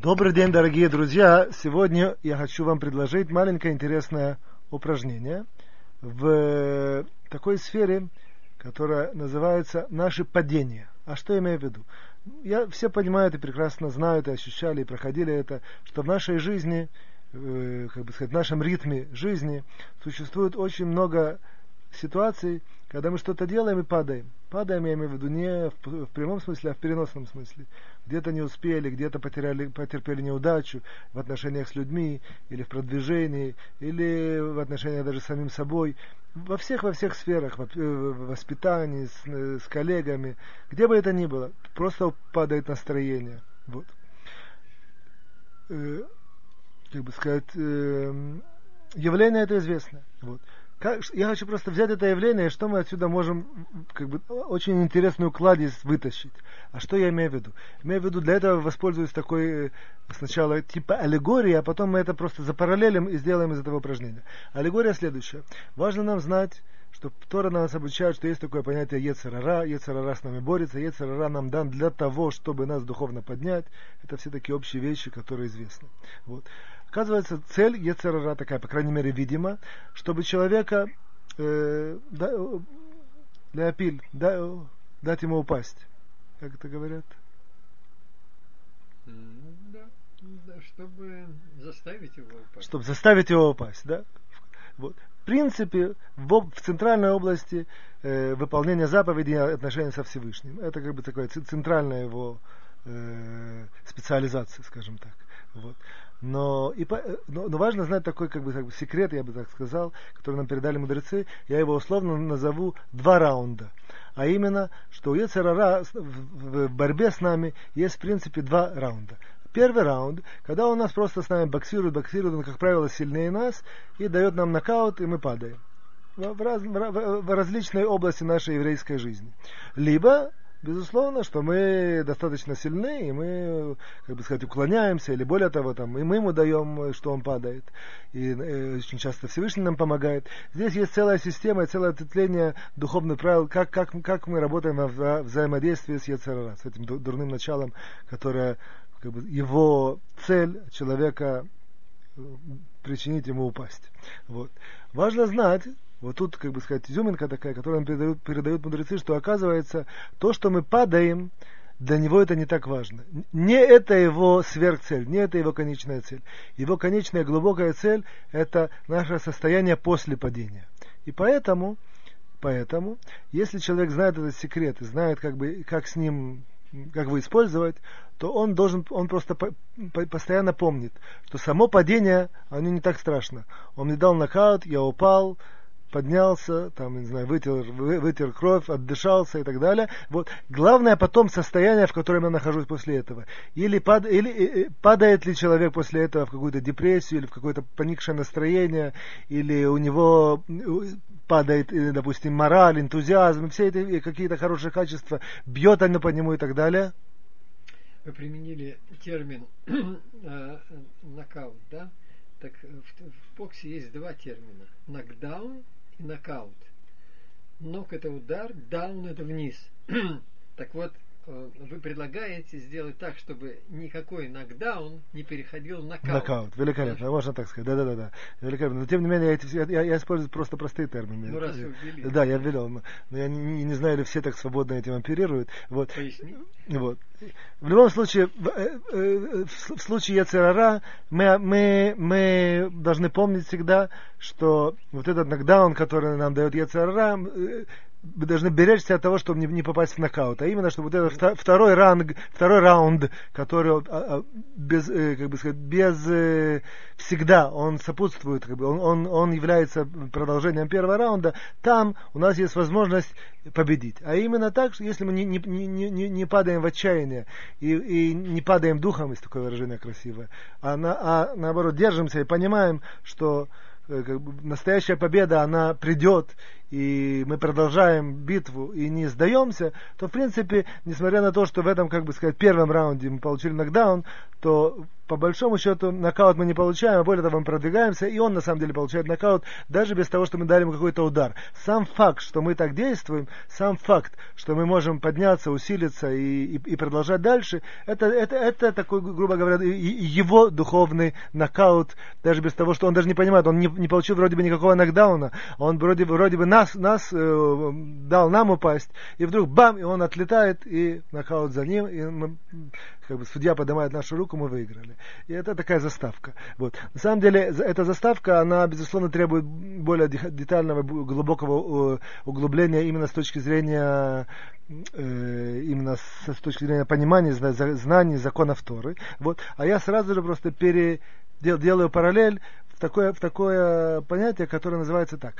Добрый день, дорогие друзья! Сегодня я хочу вам предложить маленькое интересное упражнение в такой сфере, которая называется «Наши падения». А что я имею в виду? Я, все понимают и прекрасно знают, и ощущали, и проходили это, что в нашей жизни, э, как бы сказать, в нашем ритме жизни существует очень много ситуаций, когда мы что-то делаем и падаем. Падаем, я имею в виду, не в, в прямом смысле, а в переносном смысле. Где-то не успели, где-то потеряли, потерпели неудачу в отношениях с людьми, или в продвижении, или в отношениях даже с самим собой. Во всех, во всех сферах, в воспитании, с, с коллегами, где бы это ни было, просто падает настроение. Вот. Э, как бы сказать, э, явление это известно. Вот. Как, я хочу просто взять это явление, что мы отсюда можем как бы, очень интересную кладезь вытащить. А что я имею в виду? Имею в виду, для этого воспользуюсь такой э, сначала типа аллегории, а потом мы это просто запараллелим и сделаем из этого упражнения. Аллегория следующая. Важно нам знать, что Тора нас обучает, что есть такое понятие Ецарара, Ецарара с нами борется, Ецарара нам дан для того, чтобы нас духовно поднять. Это все такие общие вещи, которые известны. Вот. Оказывается, цель Ецерара такая, по крайней мере, видима, чтобы человека э, да, Леопиль, да, дать ему упасть. Как это говорят? Да, да, чтобы заставить его упасть. Чтобы заставить его упасть, да? Вот. В принципе, в, в центральной области э, выполнения заповедей и отношения со Всевышним. Это как бы такая центральная его э, специализация, скажем так. Вот. Но, и, но, но важно знать такой как бы, как секрет, я бы так сказал, который нам передали мудрецы. Я его условно назову два раунда. А именно, что у Ецерара в борьбе с нами есть в принципе два раунда. Первый раунд, когда он нас просто с нами боксирует, боксирует, он, как правило, сильнее нас, и дает нам нокаут, и мы падаем. В, раз, в различной области нашей еврейской жизни. Либо Безусловно, что мы достаточно сильны, и мы, как бы сказать, уклоняемся, или более того, там, и мы ему даем, что он падает. И э, очень часто Всевышний нам помогает. Здесь есть целая система, целое ответвление духовных правил, как, как, как мы работаем во вза взаимодействии с Ецерара, с этим дурным началом, которое, как бы, его цель человека э, причинить ему упасть. Вот. Важно знать, вот тут, как бы сказать, изюминка такая, которую нам передают, передают мудрецы, что оказывается, то, что мы падаем, для него это не так важно. Не это его сверхцель, не это его конечная цель. Его конечная глубокая цель – это наше состояние после падения. И поэтому, поэтому, если человек знает этот секрет и знает, как, бы, как с ним как бы использовать, то он должен, он просто по, по, постоянно помнит, что само падение, оно не так страшно. Он мне дал нокаут, я упал, поднялся, там, не знаю, вытер, вытер кровь, отдышался и так далее. Вот. Главное потом состояние, в котором я нахожусь после этого. Или, пад, или э, э, падает ли человек после этого в какую-то депрессию, или в какое-то поникшее настроение, или у него э, падает, допустим, мораль, энтузиазм, все эти какие-то хорошие качества, бьет оно по нему и так далее. Вы применили термин нокаут, да? Так в, в боксе есть два термина. Нокдаун нокаут. Нок это удар, даун это вниз. так вот, вы предлагаете сделать так, чтобы никакой нокдаун не переходил в нокаут. Нокаут, великолепно, да? можно так сказать, да-да-да. Великолепно. Но тем не менее, я, я, я использую просто простые термины. Ну, раз вы ввели. Да, я ввел, но я не, не знаю, ли все так свободно этим оперируют. Вот. Поясни. Вот. В любом случае, в, э, э, в случае Яцерара мы, мы, мы должны помнить всегда, что вот этот нокдаун, который нам дает Яцерара, вы должны беречься от того, чтобы не, не попасть в нокаут, а именно, чтобы вот этот второй ранг, второй раунд, который а, а, без, э, как бы сказать, без э, всегда он сопутствует, как бы, он, он, он является продолжением первого раунда, там у нас есть возможность победить. А именно так, что если мы не, не, не, не, падаем в отчаяние и, и не падаем духом, есть такое выражение красивое, а, на, а наоборот держимся и понимаем, что как бы, настоящая победа, она придет, и мы продолжаем битву и не сдаемся, то, в принципе, несмотря на то, что в этом, как бы сказать, первом раунде мы получили нокдаун, то по большому счету нокаут мы не получаем, а более того мы продвигаемся, и он на самом деле получает нокаут даже без того, что мы дали ему какой-то удар. Сам факт, что мы так действуем, сам факт, что мы можем подняться, усилиться и, и, и продолжать дальше, это, это, это такой, грубо говоря, его духовный нокаут, даже без того, что он даже не понимает, он не, не получил вроде бы никакого нокдауна, он вроде, вроде бы нас, нас э, дал нам упасть, и вдруг бам, и он отлетает, и нокаут за ним, и мы, как бы судья поднимает нашу руку, мы выиграли. И это такая заставка. Вот. На самом деле, эта заставка, она, безусловно, требует более детального, глубокого э, углубления именно с точки зрения э, именно с, точки зрения понимания, знаний законов Торы. Вот. А я сразу же просто пере, делаю параллель в такое, в такое понятие, которое называется так.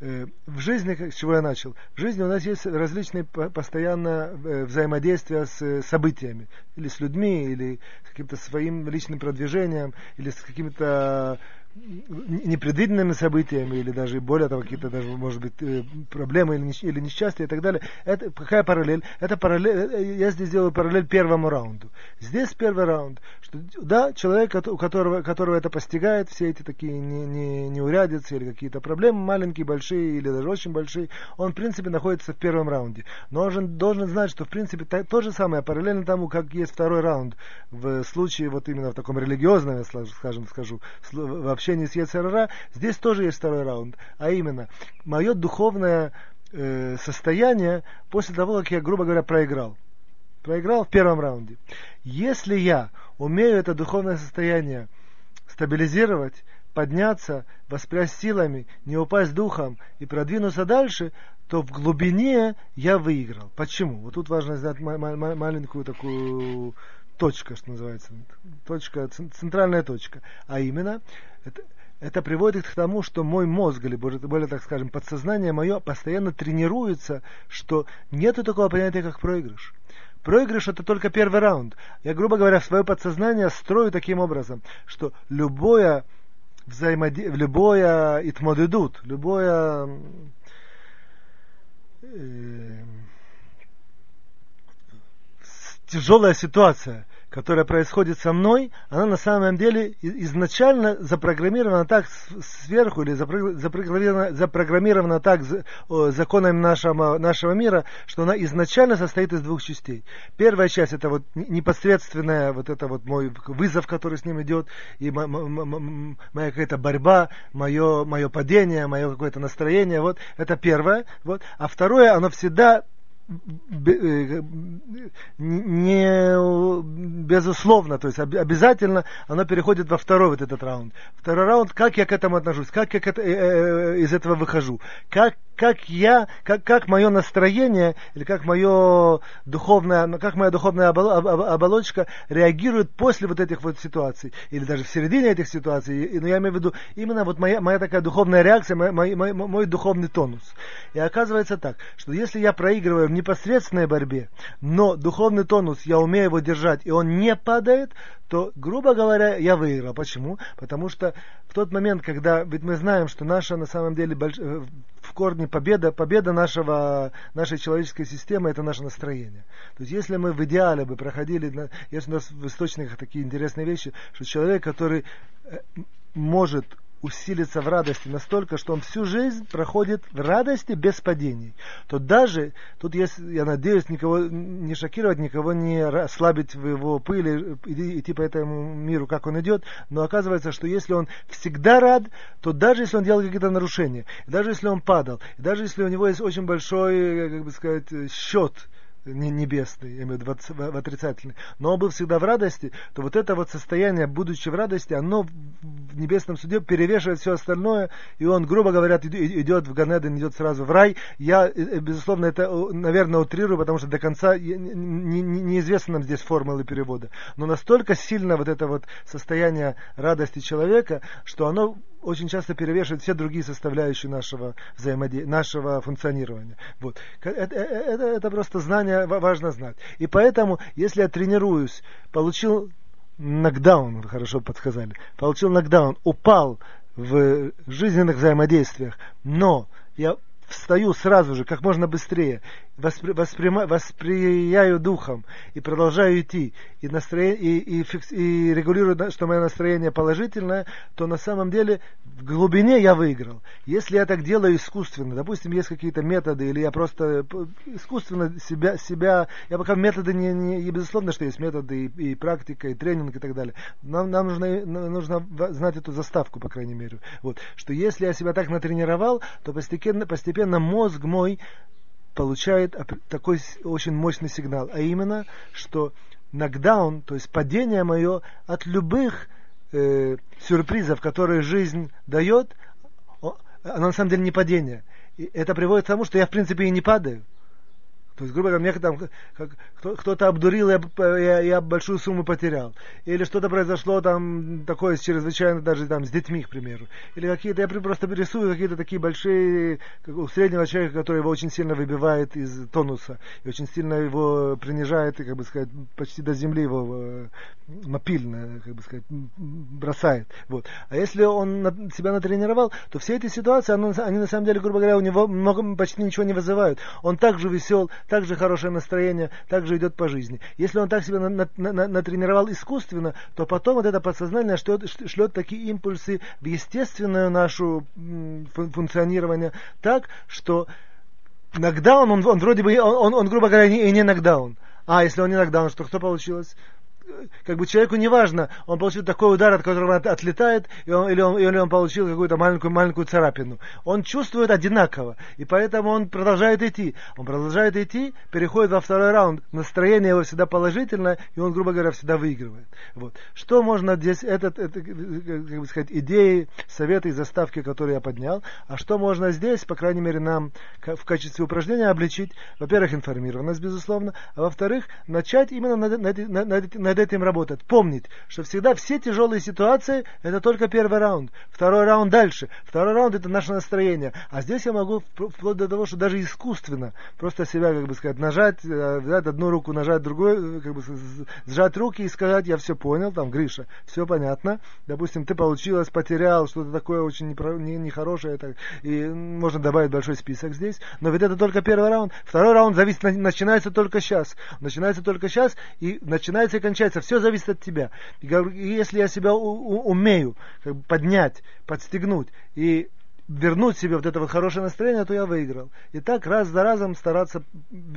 Э, в жизни, с чего я начал, в жизни у нас есть различные постоянно э, взаимодействия с э, событиями, или с людьми, или с каким-то своим личным продвижением, или с какими-то непредвиденными событиями или даже более того какие-то даже может быть э, проблемы или, или несчастья и так далее. Это какая параллель? Это параллель. Э, я здесь делаю параллель первому раунду. Здесь первый раунд, что да человек, у которого которого это постигает, все эти такие не, не, неурядицы или какие-то проблемы маленькие, большие или даже очень большие, он в принципе находится в первом раунде. Но он должен знать, что в принципе то, то же самое параллельно тому, как есть второй раунд в случае вот именно в таком религиозном, скажем, скажу, в общении с Ецерара, здесь тоже есть второй раунд. А именно, мое духовное э, состояние после того, как я, грубо говоря, проиграл. Проиграл в первом раунде. Если я умею это духовное состояние стабилизировать, подняться, воспрять силами, не упасть духом и продвинуться дальше, то в глубине я выиграл. Почему? Вот тут важно знать маленькую такую точка, что называется, точка, центральная точка. А именно, это, это приводит к тому, что мой мозг, или более, так скажем, подсознание мое постоянно тренируется, что нету такого понятия, как проигрыш. Проигрыш это только первый раунд. Я, грубо говоря, свое подсознание строю таким образом, что любое взаимодействие, любое итмодедут, любое э, тяжелая ситуация, которая происходит со мной, она на самом деле изначально запрограммирована так сверху или запрограммирована, запрограммирована так законами нашего, нашего мира, что она изначально состоит из двух частей. Первая часть это вот непосредственная, вот это вот мой вызов, который с ним идет, и моя какая-то борьба, мое, мое падение, мое какое-то настроение, вот это первое. Вот. А второе, оно всегда не безусловно, то есть обязательно оно переходит во второй вот этот раунд. Второй раунд, как я к этому отношусь, как я к это, э, э, из этого выхожу, как как я, как, как мое настроение или как мое духовное, как моя духовная оболочка реагирует после вот этих вот ситуаций, или даже в середине этих ситуаций, но я имею в виду именно вот моя, моя такая духовная реакция, мой, мой, мой, мой духовный тонус. И оказывается так, что если я проигрываю в непосредственной борьбе, но духовный тонус, я умею его держать, и он не падает, то, грубо говоря, я выиграл. Почему? Потому что в тот момент, когда, ведь мы знаем, что наша на самом деле больш... Э, в корне победа, победа нашего, нашей человеческой системы это наше настроение. То есть если мы в идеале бы проходили, есть у нас в источниках такие интересные вещи, что человек, который э, может усилиться в радости настолько, что он всю жизнь проходит в радости без падений, то даже, тут есть, я надеюсь, никого не шокировать, никого не ослабить в его пыли, идти по этому миру, как он идет, но оказывается, что если он всегда рад, то даже если он делал какие-то нарушения, даже если он падал, даже если у него есть очень большой, как бы сказать, счет, небесный, я имею в виду в отрицательный, но он был всегда в радости, то вот это вот состояние, будучи в радости, оно в небесном суде перевешивает все остальное, и он, грубо говоря, идет в Ганеден, идет сразу в рай. Я, э, э, безусловно, это, наверное, утрирую, потому что до конца неизвестна нам здесь формулы перевода. Но настолько сильно вот это вот состояние радости человека, что оно очень часто перевешивает все другие составляющие нашего взаимодействия, нашего функционирования. Вот. Это, это, это просто знание важно знать. И поэтому, если я тренируюсь, получил нокдаун, вы хорошо подсказали, получил нокдаун, упал в жизненных взаимодействиях, но я встаю сразу же, как можно быстрее, воспри, восприма, восприяю духом и продолжаю идти, и, настроение, и, и, фикс, и регулирую, что мое настроение положительное, то на самом деле в глубине я выиграл. Если я так делаю искусственно, допустим, есть какие-то методы, или я просто искусственно себя, себя я пока методы не, не, безусловно, что есть методы и, и практика, и тренинг, и так далее. Нам, нам нужно, нужно знать эту заставку, по крайней мере. Вот, что если я себя так натренировал, то постепенно, постепенно мозг мой получает такой очень мощный сигнал, а именно, что нокдаун, то есть падение мое от любых э, сюрпризов, которые жизнь дает, оно на самом деле не падение. И это приводит к тому, что я в принципе и не падаю. То есть, грубо говоря, мне там кто-то обдурил, я, я, я большую сумму потерял. Или что-то произошло там такое чрезвычайно даже там с детьми, к примеру. Или какие-то, я просто рисую какие-то такие большие, как у среднего человека, который его очень сильно выбивает из тонуса. И очень сильно его принижает, и, как бы сказать, почти до земли его э, мопильно, как бы сказать, бросает. Вот. А если он себя натренировал, то все эти ситуации, они на самом деле, грубо говоря, у него много, почти ничего не вызывают. Он также весел, также хорошее настроение, также идет по жизни. Если он так себя на, на, на, натренировал искусственно, то потом вот это подсознание шлет, шлет такие импульсы в естественное нашу функционирование так, что нокдаун, он, он вроде бы, он, он, он грубо говоря, и не нокдаун. А если он не нокдаун, что кто получилось? Как бы человеку не важно, он получил такой удар, от которого от, отлетает, и он, или, он, или он получил какую-то маленькую, маленькую царапину. Он чувствует одинаково, и поэтому он продолжает идти. Он продолжает идти, переходит во второй раунд, настроение его всегда положительное, и он, грубо говоря, всегда выигрывает. Вот. Что можно здесь, этот, это, как бы сказать, идеи, советы и заставки, которые я поднял, а что можно здесь, по крайней мере, нам в качестве упражнения обличить? Во-первых, информированность, безусловно, а во-вторых, начать именно над, над, над, над этим работать. Помнить, что всегда все тяжелые ситуации это только первый раунд. Второй раунд дальше. Второй раунд это наше настроение. А здесь я могу вплоть до того, что даже искусственно просто себя, как бы сказать, нажать, э, взять одну руку, нажать другую, э, как бы сжать руки и сказать, я все понял, там, Гриша, все понятно. Допустим, ты получилось, потерял, что-то такое очень нехорошее, не, не и можно добавить большой список здесь. Но ведь это только первый раунд. Второй раунд зависит, начинается только сейчас. Начинается только сейчас и начинается и кончается получается, все зависит от тебя. И если я себя умею поднять, подстегнуть и вернуть себе вот это вот хорошее настроение, то я выиграл. И так раз за разом стараться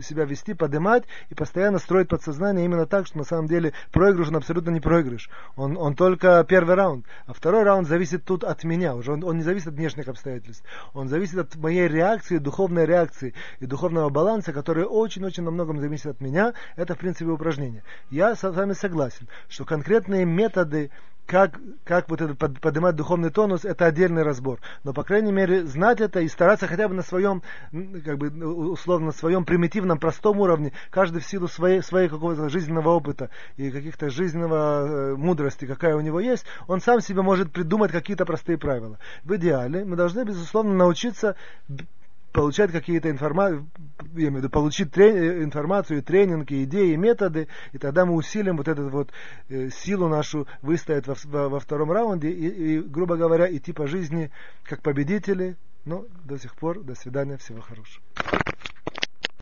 себя вести, поднимать и постоянно строить подсознание именно так, что на самом деле проигрыш он абсолютно не проигрыш. Он, он только первый раунд. А второй раунд зависит тут от меня. Уже он, он не зависит от внешних обстоятельств. Он зависит от моей реакции, духовной реакции и духовного баланса, который очень-очень на многом зависит от меня. Это, в принципе, упражнение. Я с вами согласен, что конкретные методы как, как вот это под, поднимать духовный тонус, это отдельный разбор. Но, по крайней мере, знать это и стараться хотя бы на своем, как бы, условно, на своем примитивном, простом уровне, каждый в силу своей, своей какого-то жизненного опыта и каких-то жизненного э, мудрости, какая у него есть, он сам себе может придумать какие-то простые правила. В идеале мы должны, безусловно, научиться получать какие-то информации, я имею в виду, получить трени- информацию, тренинги, идеи, методы, и тогда мы усилим вот эту вот э, силу нашу выстоять во, во, во втором раунде и, и, грубо говоря, идти по жизни как победители. Но до сих пор, до свидания, всего хорошего.